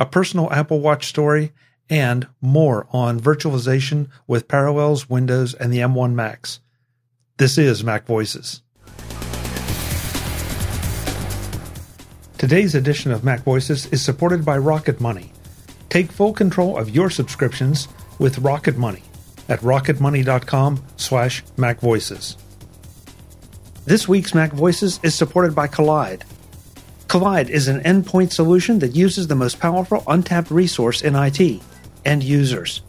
a personal Apple Watch story, and more on virtualization with Parallels, Windows, and the M1 Macs. This is Mac Voices. Today's edition of Mac Voices is supported by Rocket Money. Take full control of your subscriptions with Rocket Money at rocketmoney.com slash macvoices. This week's Mac Voices is supported by Kolide. Kolide is an endpoint solution that uses the most powerful untapped resource in IT, end users.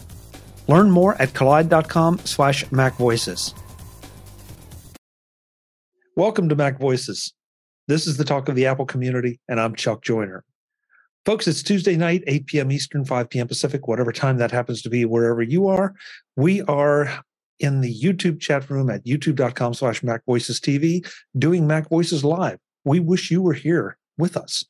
Learn more at kolide.com slash macvoices. Welcome to Mac Voices. This is the talk of the Apple community, and I'm Chuck Joiner. Folks, it's Tuesday night, 8 p.m. Eastern, 5 p.m. Pacific, whatever time that happens to be, wherever you are. We are in the YouTube chat room at youtube.com slash Mac Voices TV doing Mac Voices Live. We wish you were here with us.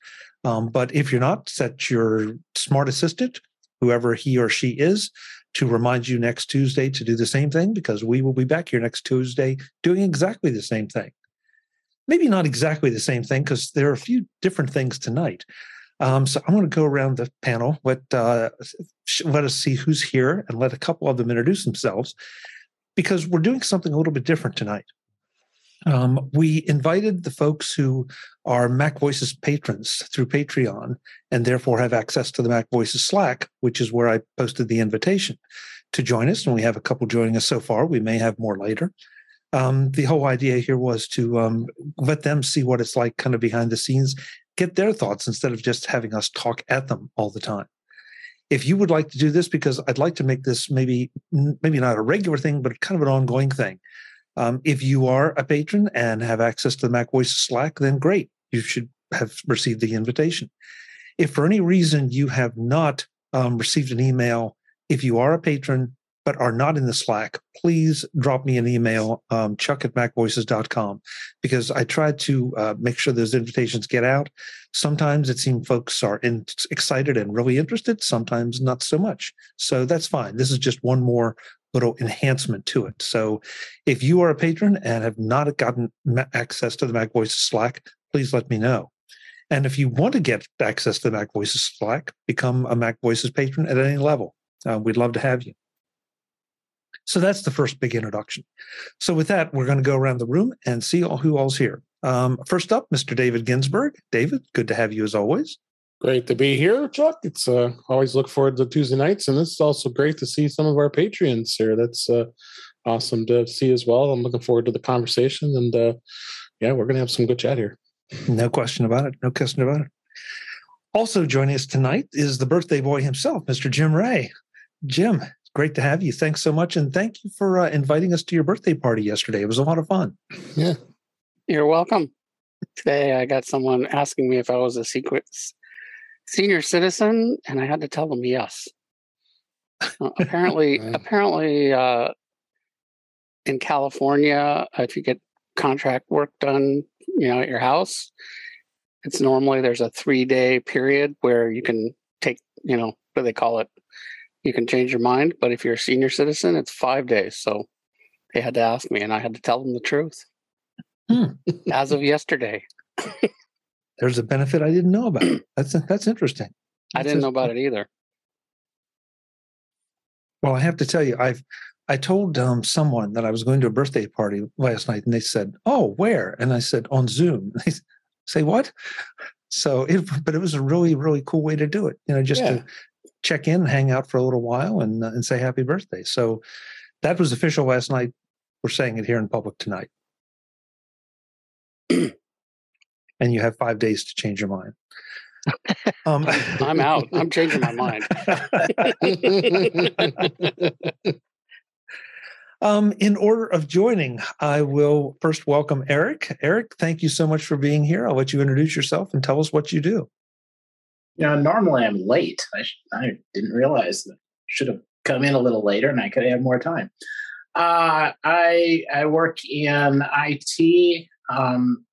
Um, but if you're not, set your smart assistant, whoever he or she is, to remind you next Tuesday to do the same thing because we will be back here next Tuesday doing exactly the same thing. Maybe not exactly the same thing because there are a few different things tonight. Um, so I'm going to go around the panel, let uh, let us see who's here, and let a couple of them introduce themselves, because we're doing something a little bit different tonight. Um, we invited the folks who are Mac Voices patrons through Patreon, and therefore have access to the Mac Voices Slack, which is where I posted the invitation to join us. And we have a couple joining us so far. We may have more later. Um, the whole idea here was to um, let them see what it's like kind of behind the scenes get their thoughts instead of just having us talk at them all the time. If you would like to do this, because I'd like to make this maybe maybe not a regular thing, but kind of an ongoing thing. Um, if you are a patron and have access to the Mac Voices Slack, then great. You should have received the invitation. If for any reason you have not um, received an email, if you are a patron, but are not in the Slack, please drop me an email, um, chuck at macvoices.com, because I try to uh, make sure those invitations get out. Sometimes it seems folks are in, excited and really interested, sometimes not so much. So that's fine. This is just one more little enhancement to it. So if you are a patron and have not gotten access to the Mac Voices Slack, please let me know. And if you want to get access to the Mac Voices Slack, become a Mac Voices patron at any level. Uh, we'd love to have you. So that's the first big introduction. So with that, we're going to go around the room and see all, who all's here. Um, first up, Mr. David Ginsburg. David, good to have you as always. Great to be here, Chuck. It's uh, always look forward to Tuesday nights, and it's also great to see some of our Patreons here. That's uh, awesome to see as well. I'm looking forward to the conversation, and uh, yeah, we're going to have some good chat here. No question about it. No question about it. Also joining us tonight is the birthday boy himself, Mr. Jim Rea. Jim, great to have you. Thanks so much. And thank you for uh, inviting us to your birthday party yesterday. It was a lot of fun. Yeah. You're welcome. Today I got someone asking me if I was a secret senior citizen, and I had to tell them yes. Uh, apparently, apparently, uh, in California, if you get contract work done, you know, at your house, it's normally there's a three day period where you can take, you know, what do they call it, you can change your mind. But if you're a senior citizen, it's five days. So they had to ask me, and I had to tell them the truth hmm. as of yesterday. There's a benefit I didn't know about. That's that's interesting. That's I didn't know about it either. Well, I have to tell you, I've I told um, someone that I was going to a birthday party last night, and they said, "Oh, where?" And I said, "On Zoom." They say, "What?" So, it, but it was a really, really cool way to do it. You know, just yeah. to check in, hang out for a little while, and uh, and say happy birthday. So that was official last night. We're saying it here in public tonight. and you have five days to change your mind. Um, I'm out. I'm changing my mind. um, in order of joining, I will first welcome Eric. Eric, thank you so much for being here. I'll let you introduce yourself and tell us what you do you know, normally I'm late. I, sh- I didn't realize that should have come in a little later and I could have more time. Uh, I I work in IT, um,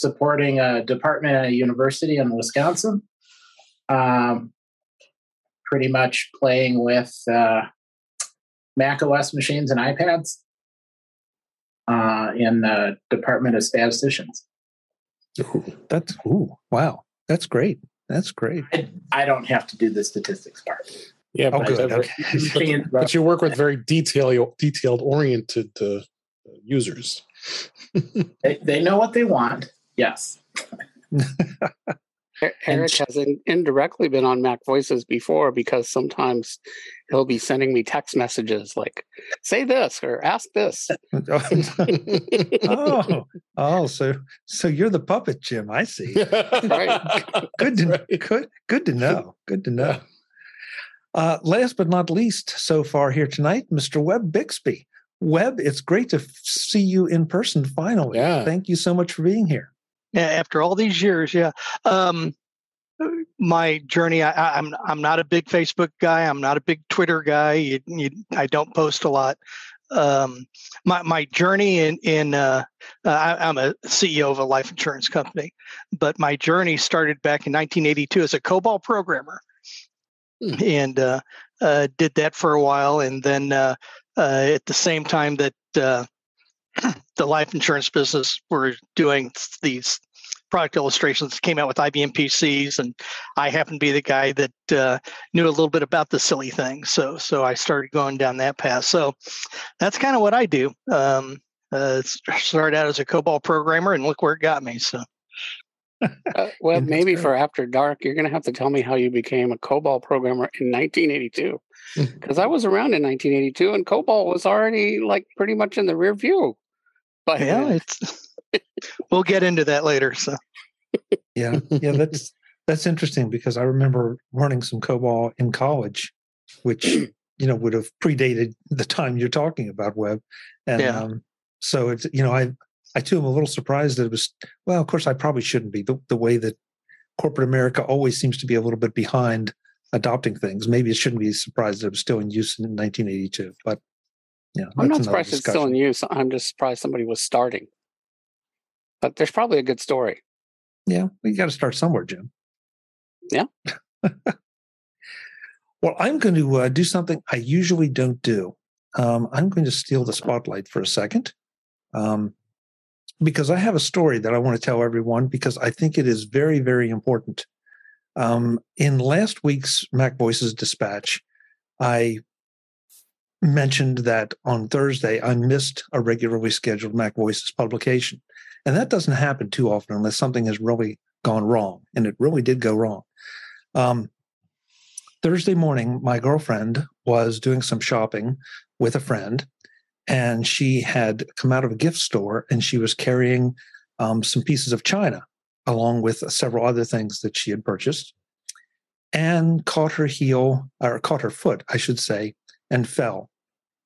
supporting a department at a university in Wisconsin. Um, pretty much playing with uh, Mac OS machines and iPads uh, in the Department of Statisticians. Ooh, that's ooh, wow, that's great. That's great. I, I don't have to do the statistics part. Yeah, Oh, but, good. but- but you work with very detail detailed oriented uh, users. They, they know what they want. Yes. And Eric has in, indirectly been on Mac Voices before because sometimes he'll be sending me text messages like, say this or ask this. oh, oh, so so you're the puppet, Jim. I see. Right. Good to Right. good good to know. Good to know. Uh, last but not least, so far here tonight, Mr. Web Bixby. Web, it's great to f- see you in person finally. Yeah. Thank you so much for being here. Yeah, after all these years, yeah. Um, my journey, I, I- I'm I'm not a big Facebook guy. I'm not a big Twitter guy. You, you, I don't post a lot. Um, my my journey in in uh, uh, I, I'm a CEO of a life insurance company, but my journey started back in 1982 as a COBOL programmer, Hmm. and uh, uh, did that for a while, and then uh, uh, at the same time that uh, the life insurance business were doing these product illustrations came out with IBM PCs, and I happened to be the guy that uh, knew a little bit about the silly things. So, so I started going down that path. So, that's kind of what I do. Um, uh, started out as a COBOL programmer, and look where it got me. So, Uh, well, maybe great. for After Dark, you're going to have to tell me how you became a COBOL programmer in 1982. Because I was around in 1982 and COBOL was already like pretty much in the rear view. But yeah, it's we'll get into that later. So, Yeah, yeah, that's that's interesting because I remember learning some COBOL in college, which you know would have predated the time you're talking about, web, And Yeah. um, so it's you know I I too am a little surprised that it was well. Of course, I probably shouldn't be the the way that corporate America always seems to be a little bit behind adopting things. Maybe it shouldn't be surprised that it was still in use in 1982. But yeah, I'm not surprised it's still in use. I'm just surprised somebody was starting. But there's probably a good story. Yeah, we got to start somewhere, Jim. Yeah. well, I'm going to uh, do something I usually don't do. Um, I'm going to steal the spotlight for a second um, because I have a story that I want to tell everyone because I think it is very, very important. Um, in last week's Mac Voices dispatch, I mentioned that on Thursday I missed a regularly scheduled Mac Voices publication. And that doesn't happen too often unless something has really gone wrong. And it really did go wrong. Um, Thursday morning, my girlfriend was doing some shopping with a friend, and she had come out of a gift store and she was carrying um, some pieces of china along with several other things that she had purchased and caught her heel or caught her foot, I should say, and fell.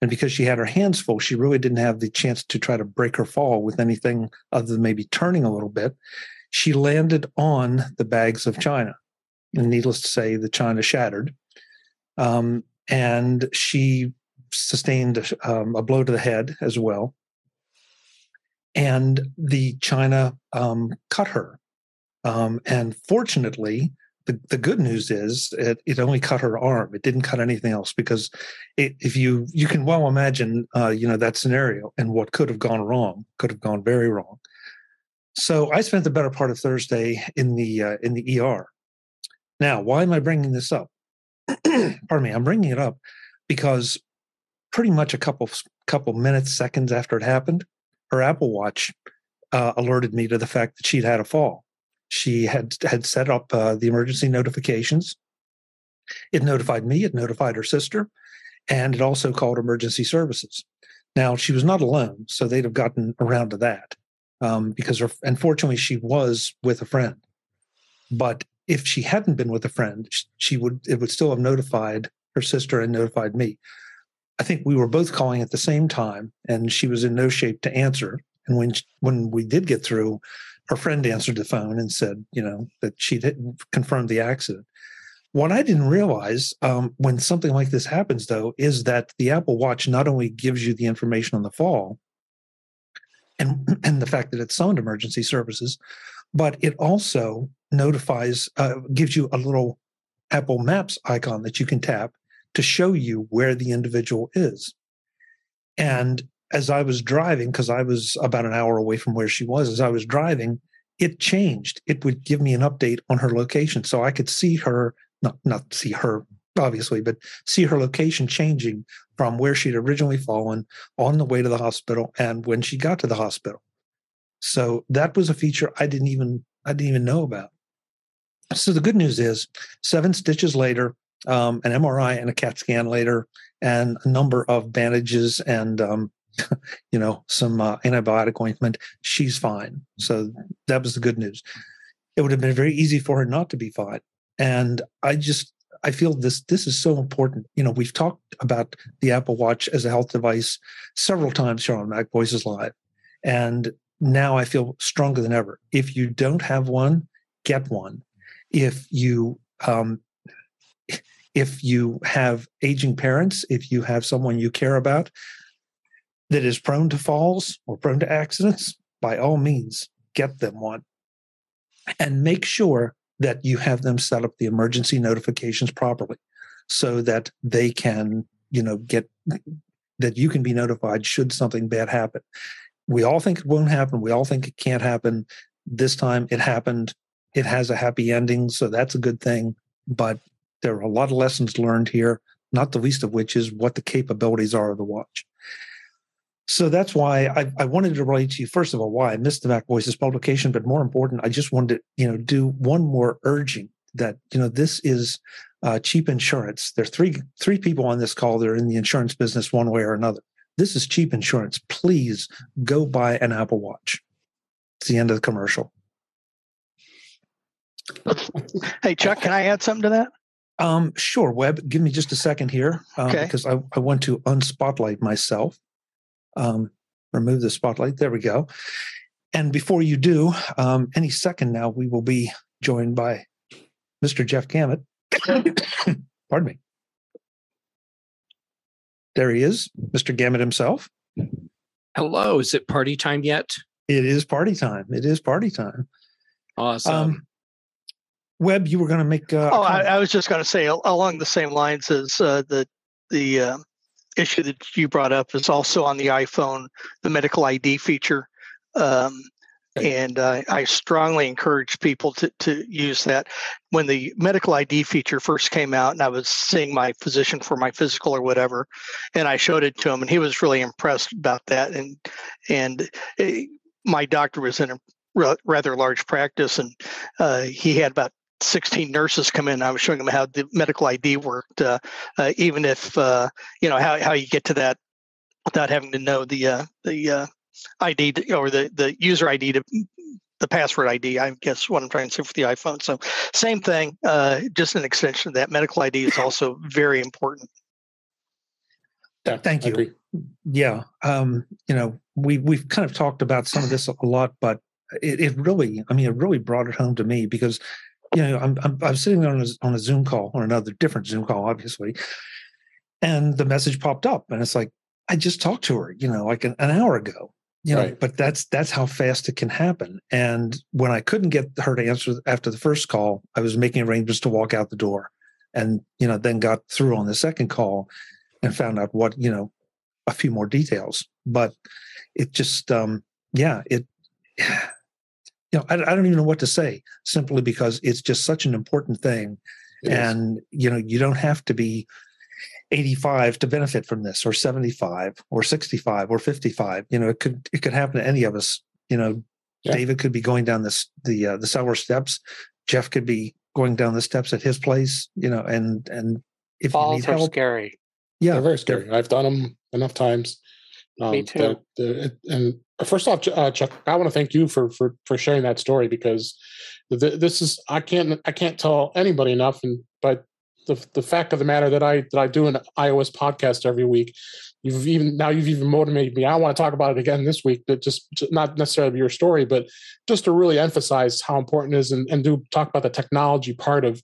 And because she had her hands full, she really didn't have the chance to try to break her fall with anything other than maybe turning a little bit. She landed on the bags of china. And needless to say, the china shattered. Um, and she sustained um, a blow to the head as well. And the china um, cut her. Um, and fortunately, the, the good news is it, it only cut her arm. It didn't cut anything else because it, if you you can well imagine uh, you know that scenario and what could have gone wrong could have gone very wrong. So I spent the better part of Thursday in the uh, in the ER. Now, why am I bringing this up? Pardon me. I'm bringing it up because pretty much a couple couple minutes, seconds after it happened, her Apple Watch uh, alerted me to the fact that she'd had a fall. She had had set up uh, the emergency notifications. It notified me. It notified her sister, and it also called emergency services. Now she was not alone, so they'd have gotten around to that um, because, her, unfortunately, she was with a friend. But if she hadn't been with a friend, she would it would still have notified her sister and notified me. I think we were both calling at the same time, and she was in no shape to answer. And when when we did get through, her friend answered the phone and said, you know, that she'd confirmed the accident. What I didn't realize um, when something like this happens, though, is that the Apple Watch not only gives you the information on the fall and and the fact that it summoned emergency services, but it also notifies, uh, gives you a little Apple Maps icon that you can tap to show you where the individual is. And as I was driving, because I was about an hour away from where she was, as I was driving, it changed. It would give me an update on her location so I could see her, not, not see her, obviously, but see her location changing from where she'd originally fallen on the way to the hospital and when she got to the hospital. So that was a feature I didn't even I didn't even know about. So the good news is, seven stitches later, um, an MRI and a CAT scan later, and a number of bandages and um, you know some uh, antibiotic ointment. She's fine. So that was the good news. It would have been very easy for her not to be fine, and I just I feel this this is so important. You know, we've talked about the Apple Watch as a health device several times here on Mac Voices Live, and now I feel stronger than ever. If you don't have one, get one. If you um, if you have aging parents, if you have someone you care about that is prone to falls or prone to accidents, by all means, get them one. And make sure that you have them set up the emergency notifications properly so that they can, you know, get that you can be notified should something bad happen. We all think it won't happen. We all think it can't happen. This time it happened. It has a happy ending. So that's a good thing. But there are a lot of lessons learned here, not the least of which is what the capabilities are of the watch. So that's why I, I, wanted to write to you, first of all, why I missed the Mac Voices publication, but more important, I just wanted to, you know, do one more urging that, you know, this is uh, cheap insurance. There are three three people on this call that are in the insurance business one way or another. This is cheap insurance. Please go buy an Apple Watch. It's the end of the commercial. Hey, Chuck, can I add something to that? Um, sure, Web. Give me just a second here um, okay. because I, I want to unspotlight myself. Um, remove the spotlight. There we go. And before you do, um, any second now, we will be joined by Mr. Jeff Gamet. Pardon me. There he is, Mr. Gamet himself. Hello. Is it party time yet? It is party time. It is party time. Awesome. Um, Web, you were going to make. Uh, oh, I, I, was just going to say along the same lines as uh, the the uh, issue that you brought up is also on the iPhone, the medical ID feature, um, and uh, I strongly encourage people to to use that. When the medical ID feature first came out, and I was seeing my physician for my physical or whatever, and I showed it to him, and he was really impressed about that, and and. It, my doctor was in a rather large practice, and uh, he had about 16 nurses come in. I was showing them how the medical ID worked, uh, uh, even if uh, you know how how you get to that without having to know the uh, the uh, ID to, or the the user ID to the password ID. I guess what I'm trying to say for the iPhone. So same thing, uh, just an extension of that. Medical ID is also very important. Yeah, Thank you. Yeah, um, you know we we've kind of talked about some of this a lot, but it, it really, I mean, it really brought it home to me because you know, I'm, I'm, I'm sitting on a, on a Zoom call or another different Zoom call, obviously, and the message popped up, and it's like I just talked to her, you know, like an, an hour ago, you know. Right. But that's that's how fast it can happen. And when I couldn't get her to answer after the first call, I was making arrangements to walk out the door, and you know, then got through on the second call, and found out what you know, a few more details. But it just, um, yeah, it you know, I, I, don't even know what to say simply because it's just such an important thing. It and, is. you know, you don't have to be 85 to benefit from this or 75 or 65 or 55. You know, it could, it could happen to any of us. You know, yeah. David could be going down this, the, uh, the cellar steps. Jeff could be going down the steps at his place, you know, and, and if Falls you need help, scary. Yeah. They're very scary. I've done them enough times. Um, Me too. and first off, uh, Chuck, I want to thank you for for for sharing that story because this is I can't I can't tell anybody enough. And but the the fact of the matter that I that I do an iOS podcast every week, you've even now you've even motivated me. I want to talk about it again this week, but just not necessarily your story, but just to really emphasize how important it is and, and do talk about the technology part of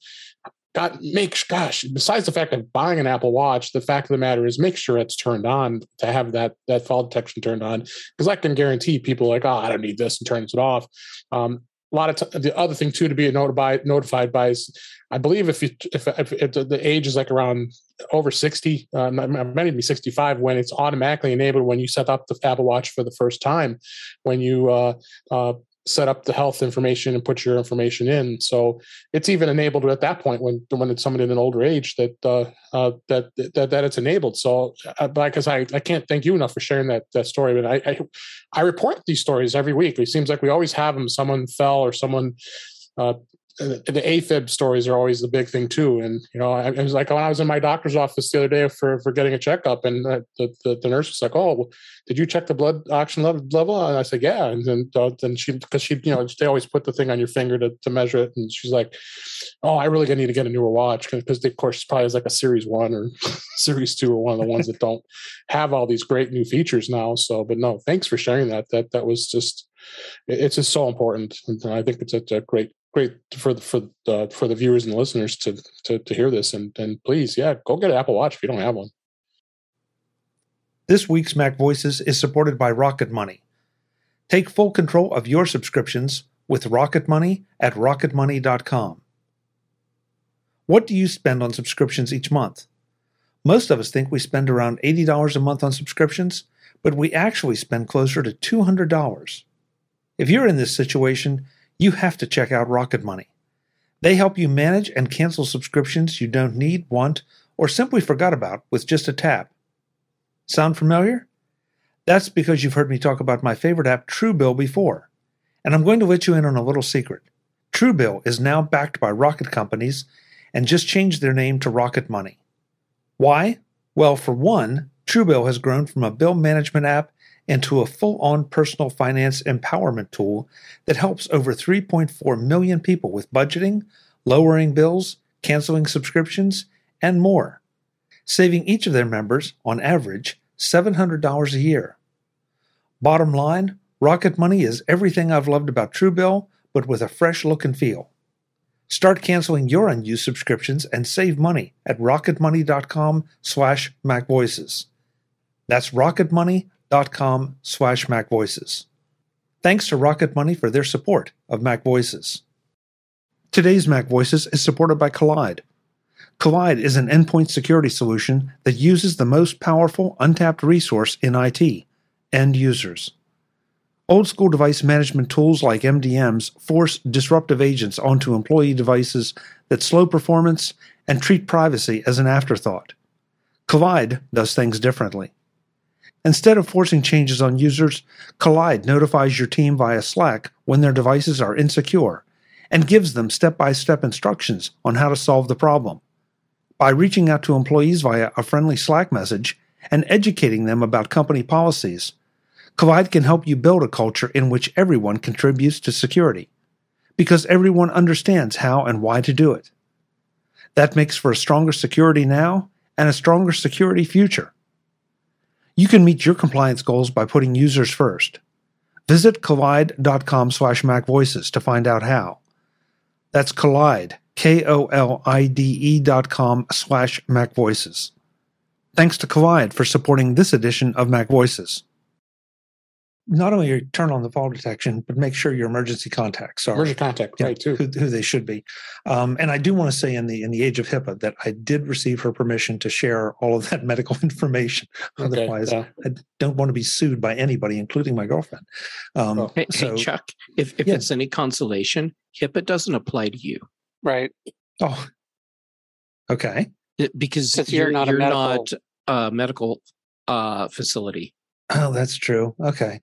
God, make gosh. Besides the fact of buying an Apple Watch, the fact of the matter is make sure it's turned on to have that that fall detection turned on because I can guarantee people like, oh, I don't need this and turns it off. Um, a lot of t- the other thing too to be notified notified by is, I believe if you if, if, if the age is like around over sixty, uh, many be sixty five when it's automatically enabled when you set up the Apple Watch for the first time, when you uh, uh, set up the health information and put your information in. So it's even enabled at that point when when it's someone in an older age that uh, uh, that, that that it's enabled. So, uh, because I, I can't thank you enough for sharing that that story. But I, I, I report these stories every week. It seems like we always have them. Someone fell or someone uh, the AFib stories are always the big thing too. And you know, I, it was like when I was in my doctor's office the other day for for getting a checkup, and the the, the nurse was like, "Oh, did you check the blood oxygen level?" And I said, "Yeah." And then uh, then she because she you know they always put the thing on your finger to to measure it, and she's like, "Oh, I really need to get a newer watch because of course probably like a Series One or Series Two or one of the ones that don't have all these great new features now." So, but no, thanks for sharing that. That that was just it's just so important, and I think it's a, a great great for the, for the for the viewers and listeners to to to hear this. And and please yeah go get an apple watch if you don't have one. This week's mac voices is supported by rocket money. Take full control of your subscriptions with rocket money at rocketmoney.com what do you spend on subscriptions each month? Most of us think we spend around $80 a month on subscriptions but we actually spend closer to $200 if you're in this situation you have to check out Rocket Money. They help you manage and cancel subscriptions you don't need, want, or simply forgot about with just a tap. Sound familiar? That's because you've heard me talk about my favorite app, Truebill, before. And I'm going to let you in on a little secret. Truebill is now backed by rocket companies and just changed their name to Rocket Money. Why? Well, for one, Truebill has grown from a bill management app into a full on personal finance empowerment tool that helps over 3.4 million people with budgeting, lowering bills, canceling subscriptions, and more, saving each of their members, on average, $700 a year. Bottom line Rocket Money is everything I've loved about Truebill, but with a fresh look and feel. Start canceling your unused subscriptions and save money at rocketmoney.com slash macvoices. That's rocketmoney.com com slash macvoices. Thanks to Rocket Money for their support of Mac Voices. Today's Mac Voices is supported by Kolide. Kolide is an endpoint security solution that uses the most powerful untapped resource in IT, end users. Old school device management tools like MDMs force disruptive agents onto employee devices that slow performance and treat privacy as an afterthought. Kolide does things differently. Instead of forcing changes on users, Kolide notifies your team via Slack when their devices are insecure and gives them step by step instructions on how to solve the problem. By reaching out to employees via a friendly Slack message and educating them about company policies, Kolide can help you build a culture in which everyone contributes to security, because everyone understands how and why to do it. That makes for a stronger security now and a stronger security future. You can meet your compliance goals by putting users first. Visit kolide.com slash macvoices to find out how. That's Kolide, K-O-L-I-D-E dot com slash macvoices. Thanks to Kolide for supporting this edition of Mac Voices not only turn on the fall detection, but make sure your emergency contacts are emergency contact, right? Too who, who, they should be. Um, and I do want to say in the in the age of HIPAA that I did receive her permission to share all of that medical information. Okay, Otherwise, yeah. I don't want to be sued by anybody, including my girlfriend. Um, oh. hey, so, hey, Chuck, if if yeah. it's any consolation, HIPAA doesn't apply to you, right? Oh, okay. It, because you're, you're, not you're a medical, not a medical uh, facility. Oh, that's true. Okay.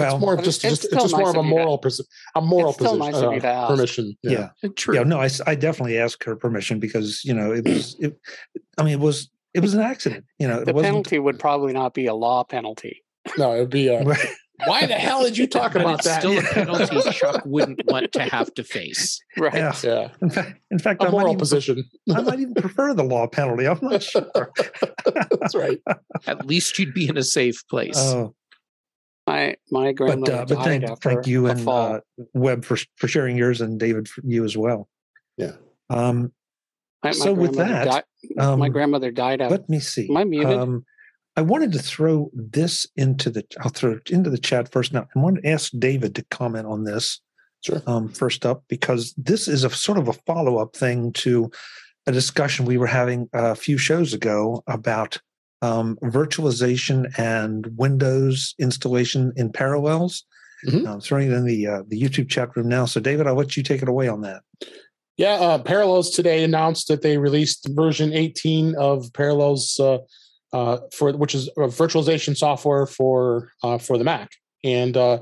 Well, it's more of just, it's, just, it's just nice more of a moral, pos- a moral position, nice uh, permission. Yeah. yeah. true. Yeah, no, I, I definitely asked her permission because you know it was, it, I mean, it was, it was an accident. You know, the penalty would probably not be a law penalty. No, it'd be a. Why the hell did you talk but about that? Still a penalty Chuck wouldn't want to have to face. Right. Yeah. yeah. In fact, in fact, a I moral might even, position. I might even prefer the law penalty. I'm not sure. That's right. At least you'd be in a safe place. Oh, my my grandmother but, uh, but thank, thank you and uh, Web for for sharing yours and David for you as well. Yeah. Um, my, my so with that, died, um, my grandmother died out. Let me see. Am I muted? Um, I wanted to throw this into the. I'll throw it into the chat first. Now, I want to ask David to comment on this. Sure. Um, first up, because this is a sort of a follow up thing to a discussion we were having a few shows ago about um, virtualization and Windows installation in parallels. Mm-hmm. Um, it's running in the uh, the YouTube chat room now. So, David, I'll let you take it away on that. Yeah, uh, Parallels today announced that they released version 18 of Parallels, uh, uh, for which is a virtualization software for uh, for the Mac, and uh,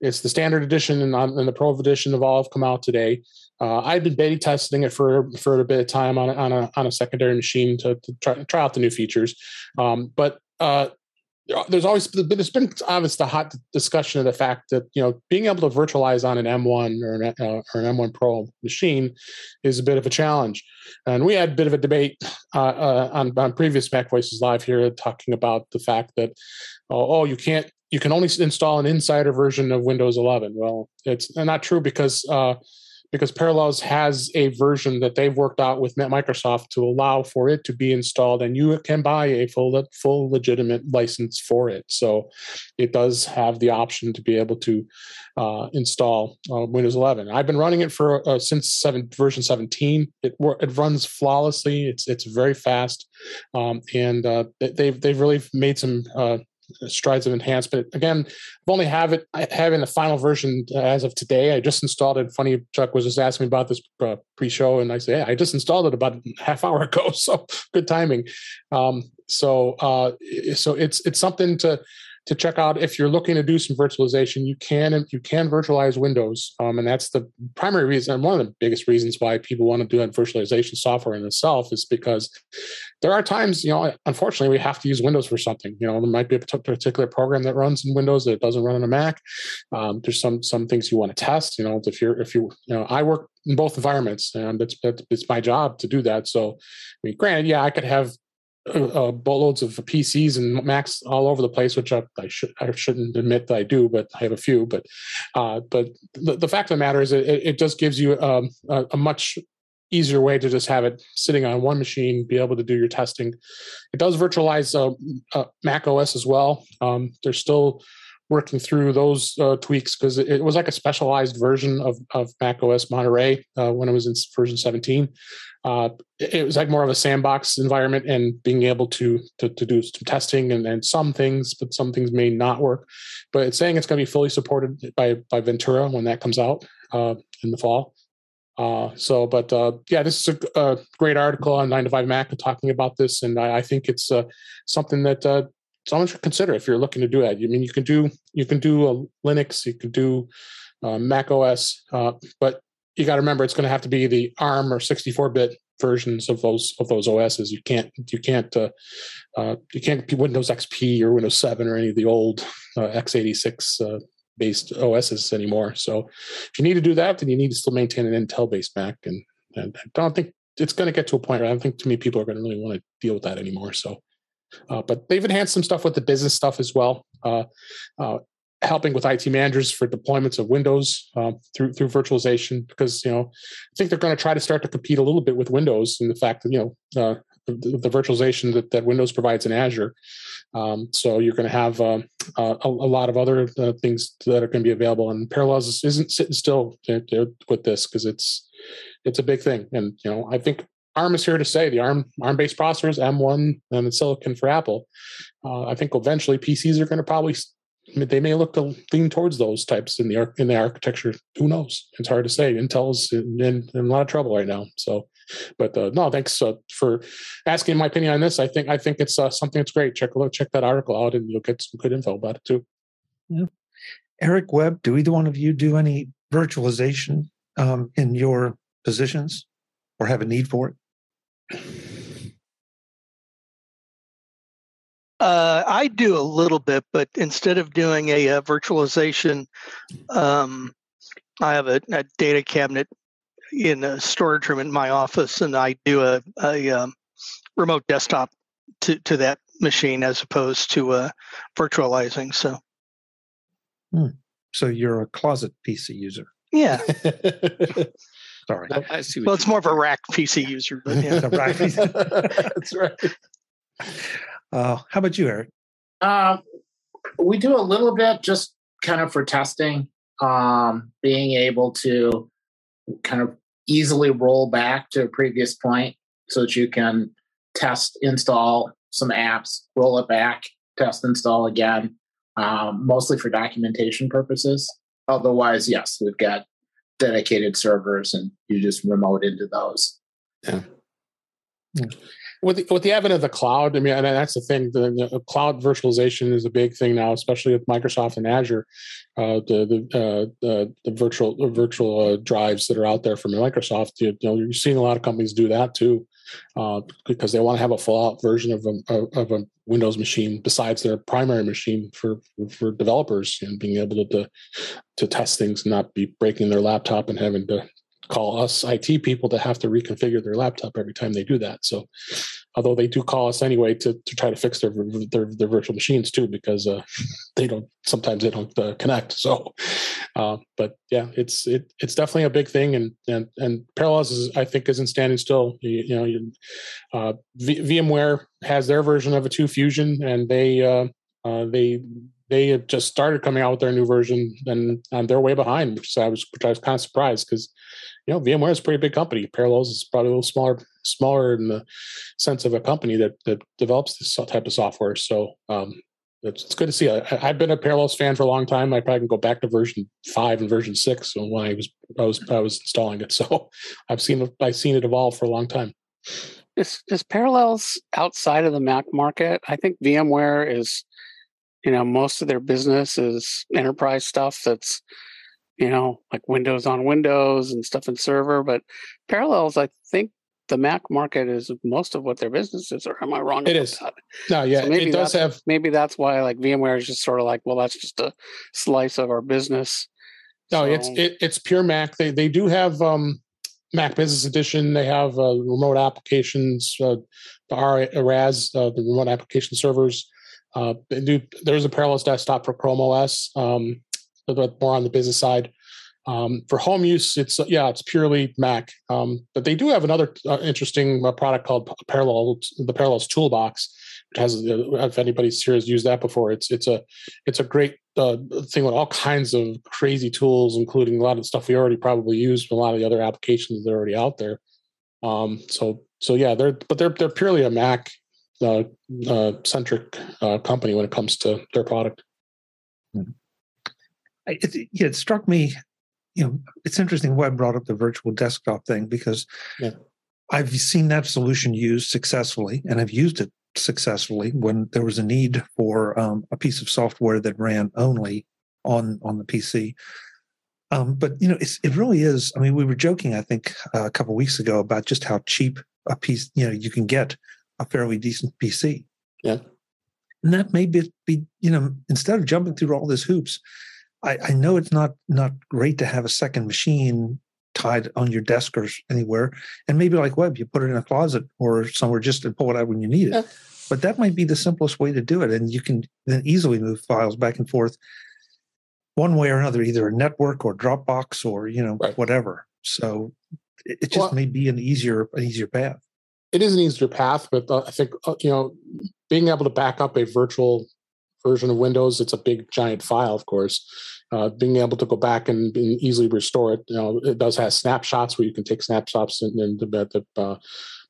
it's the standard edition and, and, the Pro edition have all have come out today. Uh, I've been beta testing it for for a bit of time on a, on a on a secondary machine to, to try, try out the new features, um, but there's always there's been obvious the hot discussion of the fact that you know being able to virtualize on an M1 or an, uh, or an M1 Pro machine is a bit of a challenge, and we had a bit of a debate uh, uh, on, on previous Mac Voices Live here talking about the fact that oh, oh you can't you can only install an insider version of Windows 11. Well, it's not true because uh, because Parallels has a version that they've worked out with Microsoft to allow for it to be installed, and you can buy a full full legitimate license for it. So it does have the option to be able to uh, install uh, Windows 11. I've been running it for uh, since seven, version 17. It it runs flawlessly. It's it's very fast, um, and uh, they've they've really made some uh, strides of enhancement. Again, I've only have it having the final version as of today. I just installed it. Funny, Chuck was just asking me about this uh, pre-show, and I said, "Yeah, I just installed it about a half hour ago." So good timing. Um, so uh, so it's it's something to to check out. If you're looking to do some virtualization you can you can virtualize windows um, and that's the primary reason and one of the biggest reasons why people want to do virtualization software in itself is because there are times you know unfortunately we have to use windows for something. You know there might be a particular program that runs in windows that doesn't run on a mac. Um, there's some some things you want to test you know if you're if you you know i work in both environments and it's it's my job to do that. So i mean granted yeah i could have uh, boatloads of PCs and Macs all over the place, which I, I, should I shouldn't admit that I do, but I have a few. But uh, but the, the, fact of the matter is, it, it just gives you um, a, a, much easier way to just have it sitting on one machine, be able to do your testing. It does virtualize uh, uh Mac OS as well. Um, there's still working through those uh, tweaks because it, was like a specialized version of, of Mac OS Monterey uh, when it was in version 17. Uh, it, was like more of a sandbox environment and being able to to, to do some testing and, and some things, but some things may not work. But it's saying it's going to be fully supported by by Ventura when that comes out uh, in the fall. Uh, so, but uh, yeah, this is a, a, great article on 9 to 5 Mac talking about this, and I, I think it's something that someone should consider if you're looking to do that. I mean, you can do you can do a Linux, you can do uh, Mac OS, uh, but you got to remember it's going to have to be the ARM or 64-bit versions of those of those OSs. You can't you can't uh, uh, you can't be Windows XP or Windows 7 or any of the old uh, x86 uh, based OSs anymore. So if you need to do that, then you need to still maintain an Intel based Mac. And, and I don't think it's going to get to a point where I don't think too many people are going to really want to deal with that anymore. So uh, but they've enhanced some stuff with the business stuff as well, uh, uh, helping with IT managers for deployments of Windows uh, through through virtualization. Because you know, I think they're going to try to start to compete a little bit with Windows in the fact that you know uh, the, the, virtualization that, that Windows provides in Azure. Um, so you're going to have uh, a, a, lot of other things that are going to be available. And Parallels isn't sitting still with this because it's it's a big thing. And you know, I think ARM is here to stay. The ARM ARM-based processors, M1 and the silicon for Apple. Uh, I think eventually PCs are going to probably they may look to lean towards those types in the in the architecture. Who knows? It's hard to say. Intel's in, in, in a lot of trouble right now. So, but uh, no, thanks uh, for asking my opinion on this. I think I think it's uh, something that's great. Check look check that article out, and you'll get some good info about it too. Yeah. Eric Web, do either one of you do any virtualization um, in your positions, or have a need for it? Uh, I do a little bit, but instead of doing a, a virtualization, um, I have a, a, data cabinet in a storage room in my office, and I do a, a um, remote desktop to, to that machine as opposed to uh, virtualizing. So, hmm. so you're a closet PC user. Yeah. Sorry. I, I see well, it's more of a rack PC user, but yeah. rack PC. That's right. Uh, how about you, Eric? Uh, we do a little bit just kind of for testing, um, being able to kind of easily roll back to a previous point so that you can test, install some apps, roll it back, test, install again. um, mostly for documentation purposes. Otherwise, yes, we've got dedicated servers, and you just remote into those. Yeah. yeah with the, with the advent of the cloud, I mean, and that's the thing. The, the cloud virtualization is a big thing now, especially with Microsoft and Azure. Uh, the the, uh, the, the virtual the virtual uh, drives that are out there from Microsoft. You, you, know, you're seeing a lot of companies do that too, uh, because they want to have a full out version of a of a Windows machine besides their primary machine for for developers and being able to to, test things, and not be breaking their laptop and having to call us IT people to have to reconfigure their laptop every time they do that. So, although they do call us anyway to, to try to fix their their, their virtual machines too, because uh, they don't sometimes they don't uh, connect. So, uh, but yeah, it's it it's definitely a big thing, and and and Parallels is I think isn't standing still. You, you know, you, uh, v- VMware has their version of a two Fusion, and they uh, uh, they they have just started coming out with their new version and they're way behind, which I was which I was kind of surprised because you know, VMware is a pretty big company. Parallels is probably a little smaller, smaller in the sense of a company that that develops this type of software. So um, it's, it's good to see. I, have been a Parallels fan for a long time. I probably can go back to version five and version six when I was I was I was installing it. So I've seen I've seen it evolve for a long time. Is, is Parallels outside of the Mac market? I think VMware is, you know, most of their business is enterprise stuff that's you know, like Windows on Windows and stuff in server. But Parallels, I think the Mac market is most of what their business is, or am I wrong? It is. That? No, yeah, so maybe it does have. Maybe that's why like VMware is just sort of like, well, that's just a slice of our business. No, so, it's it, it's pure Mac. They they do have um, Mac Business Edition. They have uh, remote applications, uh, the RAS, uh, the remote application servers. Uh, do, there's a Parallels desktop for Chrome OS. Um, but more on the business side. Um, for home use, it's yeah, it's purely Mac. Um, but they do have another uh, interesting uh, product called Parallel, the Parallels Toolbox, which has uh, if anybody's here has used that before, it's it's a it's a great uh, thing with all kinds of crazy tools, including a lot of stuff we already probably use, a lot of the other applications that are already out there. Um, so so yeah, they're but they're they're purely a Mac uh, uh, centric company when it comes to their product. Mm-hmm it, it struck me, you know, it's interesting why I brought up the virtual desktop thing because yeah. I've seen that solution used successfully and I've used it successfully when there was a need for um, a piece of software that ran only on on the PC. Um, but you know, it really is. I mean, we were joking, I think, uh, a couple weeks ago about just how cheap a piece. You know, you can get a fairly decent PC. Yeah, and that may be, be you know, instead of jumping through all these hoops, I, I know it's not not great to have a second machine tied on your desk or anywhere. And maybe like web, you put it in a closet or somewhere just to pull it out when you need it. Yeah. But that might be the simplest way to do it. And you can then easily move files back and forth one way or another, either a network or Dropbox or, you know, right. whatever. So it, it just well, may be an easier, an easier path. It is an easier path, but uh, I think, uh, you know, being able to back up a virtual version of Windows. It's a big giant file, of course. Uh, being able to go back and, and, easily restore it, you know, it does have snapshots where you can take snapshots and, and the, uh,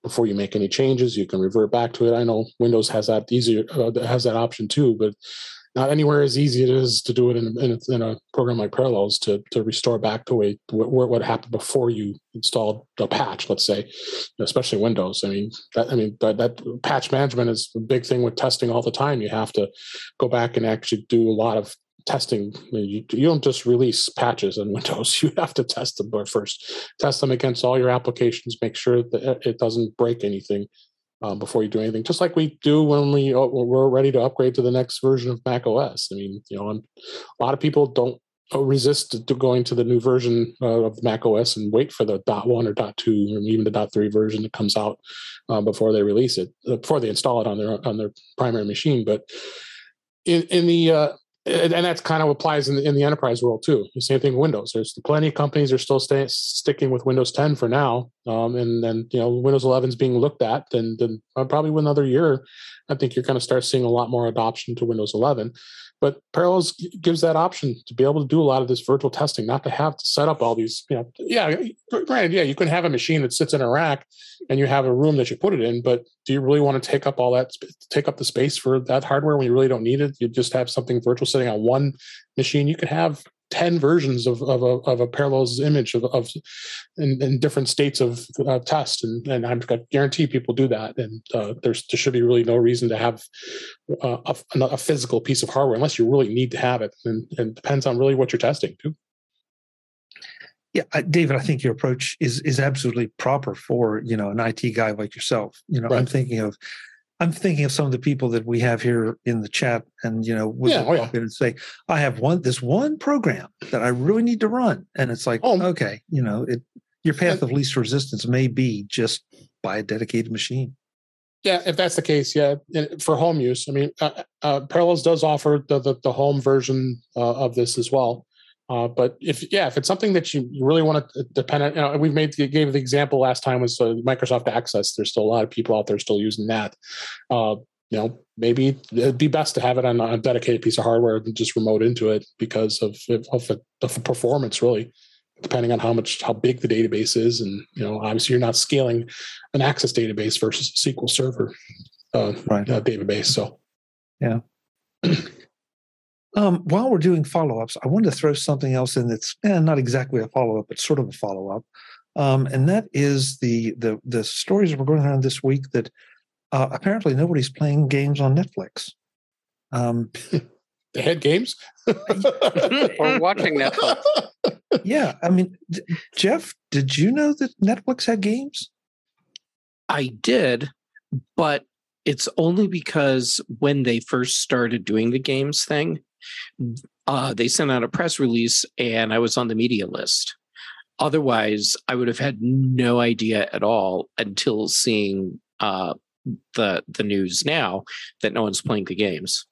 before you make any changes, you can revert back to it. I know Windows has that easier uh, has that option too, but not anywhere as easy it is to do it in, in, a, in a program like Parallels to to restore back to a, what, what happened before you installed a patch. Let's say, especially Windows. I mean, that, I mean that, that patch management is a big thing with testing all the time. You have to go back and actually do a lot of testing. You, you don't just release patches in Windows. You have to test them first. Test them against all your applications. Make sure that it doesn't break anything um, before you do anything. Just like we do when we uh, we're ready to upgrade to the next version of Mac OS. I mean, you know, a lot of people don't uh, resist to going to the new version uh, of Mac OS and wait for the dot one or dot two or even the dot three version that comes out uh, before they release it, uh, before they install it on their on their primary machine. But in, in the uh, and that's kind of applies in the, in the enterprise world too. The same thing with Windows. There's plenty of companies are still stay, sticking with Windows 10 for now, um, and then you know Windows 11 is being looked at. And then probably another year, I think you're going to start seeing a lot more adoption to Windows 11. But Parallels gives that option to be able to do a lot of this virtual testing, not to have to set up all these. You know, yeah, granted, yeah, you can have a machine that sits in a rack, and you have a room that you put it in. But do you really want to take up all that, take up the space for that hardware when you really don't need it? You just have something virtual sitting on one machine. You could have 10 versions of, of, a, of a parallels image of, of in, in different states of uh, test. And, and i'm I guarantee people do that. And uh, there's there should be really no reason to have uh, a, a, physical piece of hardware unless you really need to have it. And, and it depends on really what you're testing too. Yeah david i think your approach is is absolutely proper for you know an it guy like yourself. You know right. i'm thinking of I'm thinking of some of the people that we have here in the chat, and you know, would yeah, oh, yeah. and say, "I have one this one program that I really need to run," and it's like, oh. okay, you know, it your path of least resistance may be just buy a dedicated machine. Yeah, if that's the case, yeah, for home use. I mean, uh, uh, Parallels does offer the the, the home version uh, of this as well. Uh, but if yeah, if it's something that you really want to depend on, you know, we've made gave the example last time was uh, Microsoft Access. There's still a lot of people out there still using that. Uh, you know, maybe it'd be best to have it on a dedicated piece of hardware than just remote into it because of of, of performance, really. Depending on how much how big the database is, and you know, obviously you're not scaling an Access database versus a SQL Server uh, right. Uh, database. So, yeah. Um, while we're doing follow ups, I wanted to throw something else in that's eh, not exactly a follow up, but sort of a follow up. Um, and that is the the the stories we're going around this week that uh, apparently nobody's playing games on Netflix. Um, they had games or watching Netflix. Yeah, I mean, d- Jeff, did you know that Netflix had games? I did, but it's only because when they first started doing the games thing, uh, they sent out a press release and I was on the media list. Otherwise, I would have had no idea at all until seeing uh, the the news now that no one's playing the games.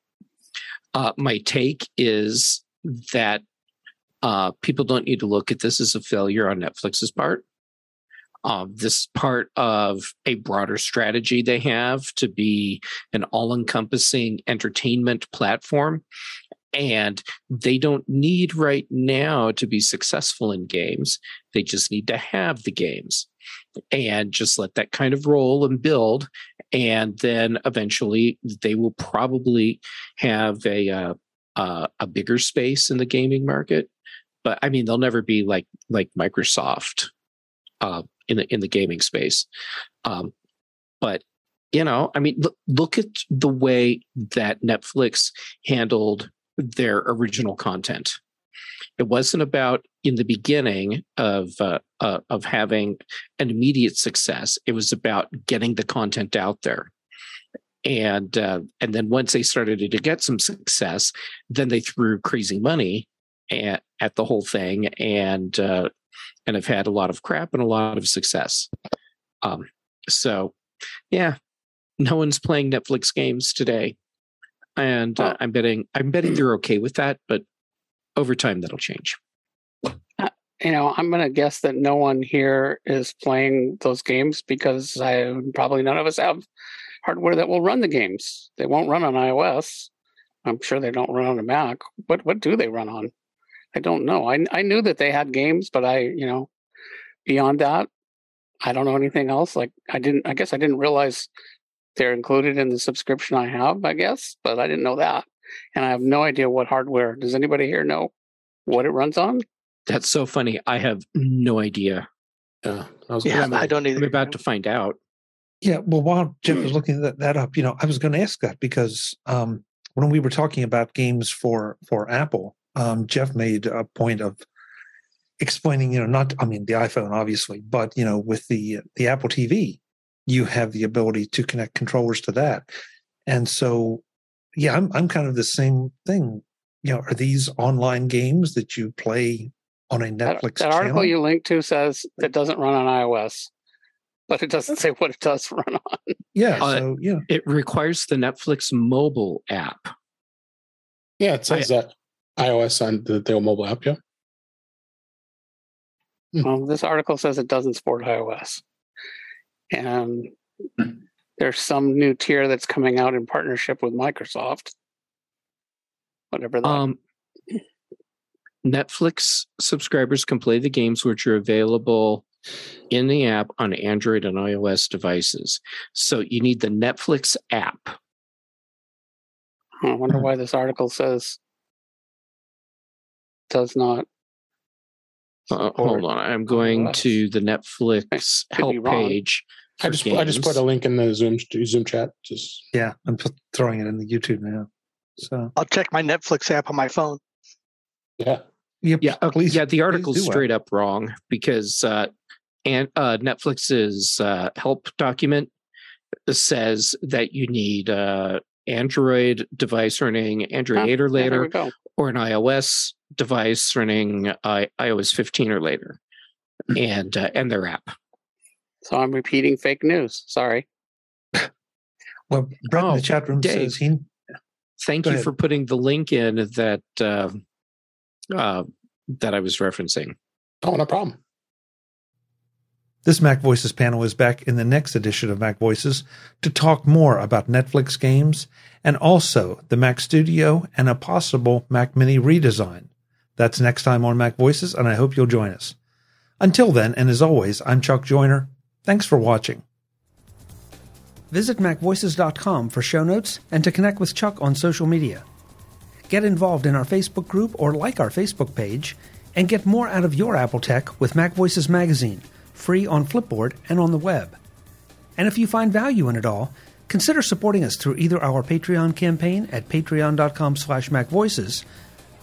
Uh, my take is that uh, people don't need to look at this as a failure on Netflix's part. Um, this part of a broader strategy they have to be an all encompassing entertainment platform and they don't need right now to be successful in games. They just need to have the games and just let that kind of roll and build. And then eventually they will probably have a, uh, uh, a bigger space in the gaming market. But I mean, they'll never be like, like Microsoft, uh, in the, in the gaming space. Um, but you know, I mean, look, look at the way that Netflix handled their original content. It wasn't about in the beginning of uh, uh, of having an immediate success. It was about getting the content out there, and uh, and then once they started to get some success, then they threw crazy money at, at the whole thing, and uh, and have had a lot of crap and a lot of success. Um, so, yeah, no one's playing Netflix games today and uh, I'm betting I'm betting they're okay with that, but over time that'll change. Uh, you know, I'm going to guess that no one here is playing those games because I probably none of us have hardware that will run the games. They won't run on iOS. I'm sure they don't run on a Mac. What what do they run on? I don't know. I I knew that they had games, but I you know beyond that, I don't know anything else. Like I didn't. I guess I didn't realize they're included in the subscription I have, I guess, but I didn't know that. And I have no idea what hardware. Does anybody here know what it runs on? That's so funny. I have no idea. Yeah, I, yeah, I don't either. I'm about to find out. Yeah, well, while Jeff was looking that, that up, you know, I was going to ask that because um, when we were talking about games for for Apple, um, Jeff made a point of explaining, you know, not I mean the iPhone obviously, but you know, with the the Apple TV, you have the ability to connect controllers to that. And so, yeah, I'm I'm kind of the same thing. You know, are these online games that you play on a Netflix? That, that article you linked to says it doesn't run on iOS, but it doesn't say what it does run on. Yeah, uh, so yeah, it requires the Netflix mobile app. Yeah, it says I, that iOS on the, the mobile app. Yeah. Well, this article says it doesn't support iOS and there's some new tier that's coming out in partnership with Microsoft. whatever that. Um, Netflix subscribers can play the games which are available in the app on Android and iOS devices. So you need the Netflix app. I wonder why this article says does not. Uh, hold on, I'm going iOS. to the Netflix help page. I for just I just put a link in the Zoom Zoom chat. Just Yeah, I'm p- throwing it in the YouTube now. So I'll check my Netflix app on my phone. yeah. yep, Yeah, okay, please- yeah. The article's do well. straight up wrong because uh, and uh, Netflix's uh, help document says that you need uh, Android device running Android Huh, 8 or later, we or an iOS device running uh, iOS 15 or later, and uh, and their app. So I'm repeating fake news. Sorry. Well, Brett in Oh, the chat room Dave. says he. Thank Go you ahead. for putting the link in that uh, uh, that I was referencing. Oh, no problem. This Mac Voices panel is back in the next edition of Mac Voices to talk more about Netflix games and also the Mac Studio and a possible Mac Mini redesign. That's next time on Mac Voices, and I hope you'll join us. Until then, and as always, I'm Chuck Joiner. Thanks for watching. Visit MacVoices.com for show notes and to connect with Chuck on social media. Get involved in our Facebook group or like our Facebook page, and get more out of your Apple tech with Mac Voices Magazine, free on Flipboard and on the web. And if you find value in it all, consider supporting us through either our Patreon campaign at patreon.com slash macvoices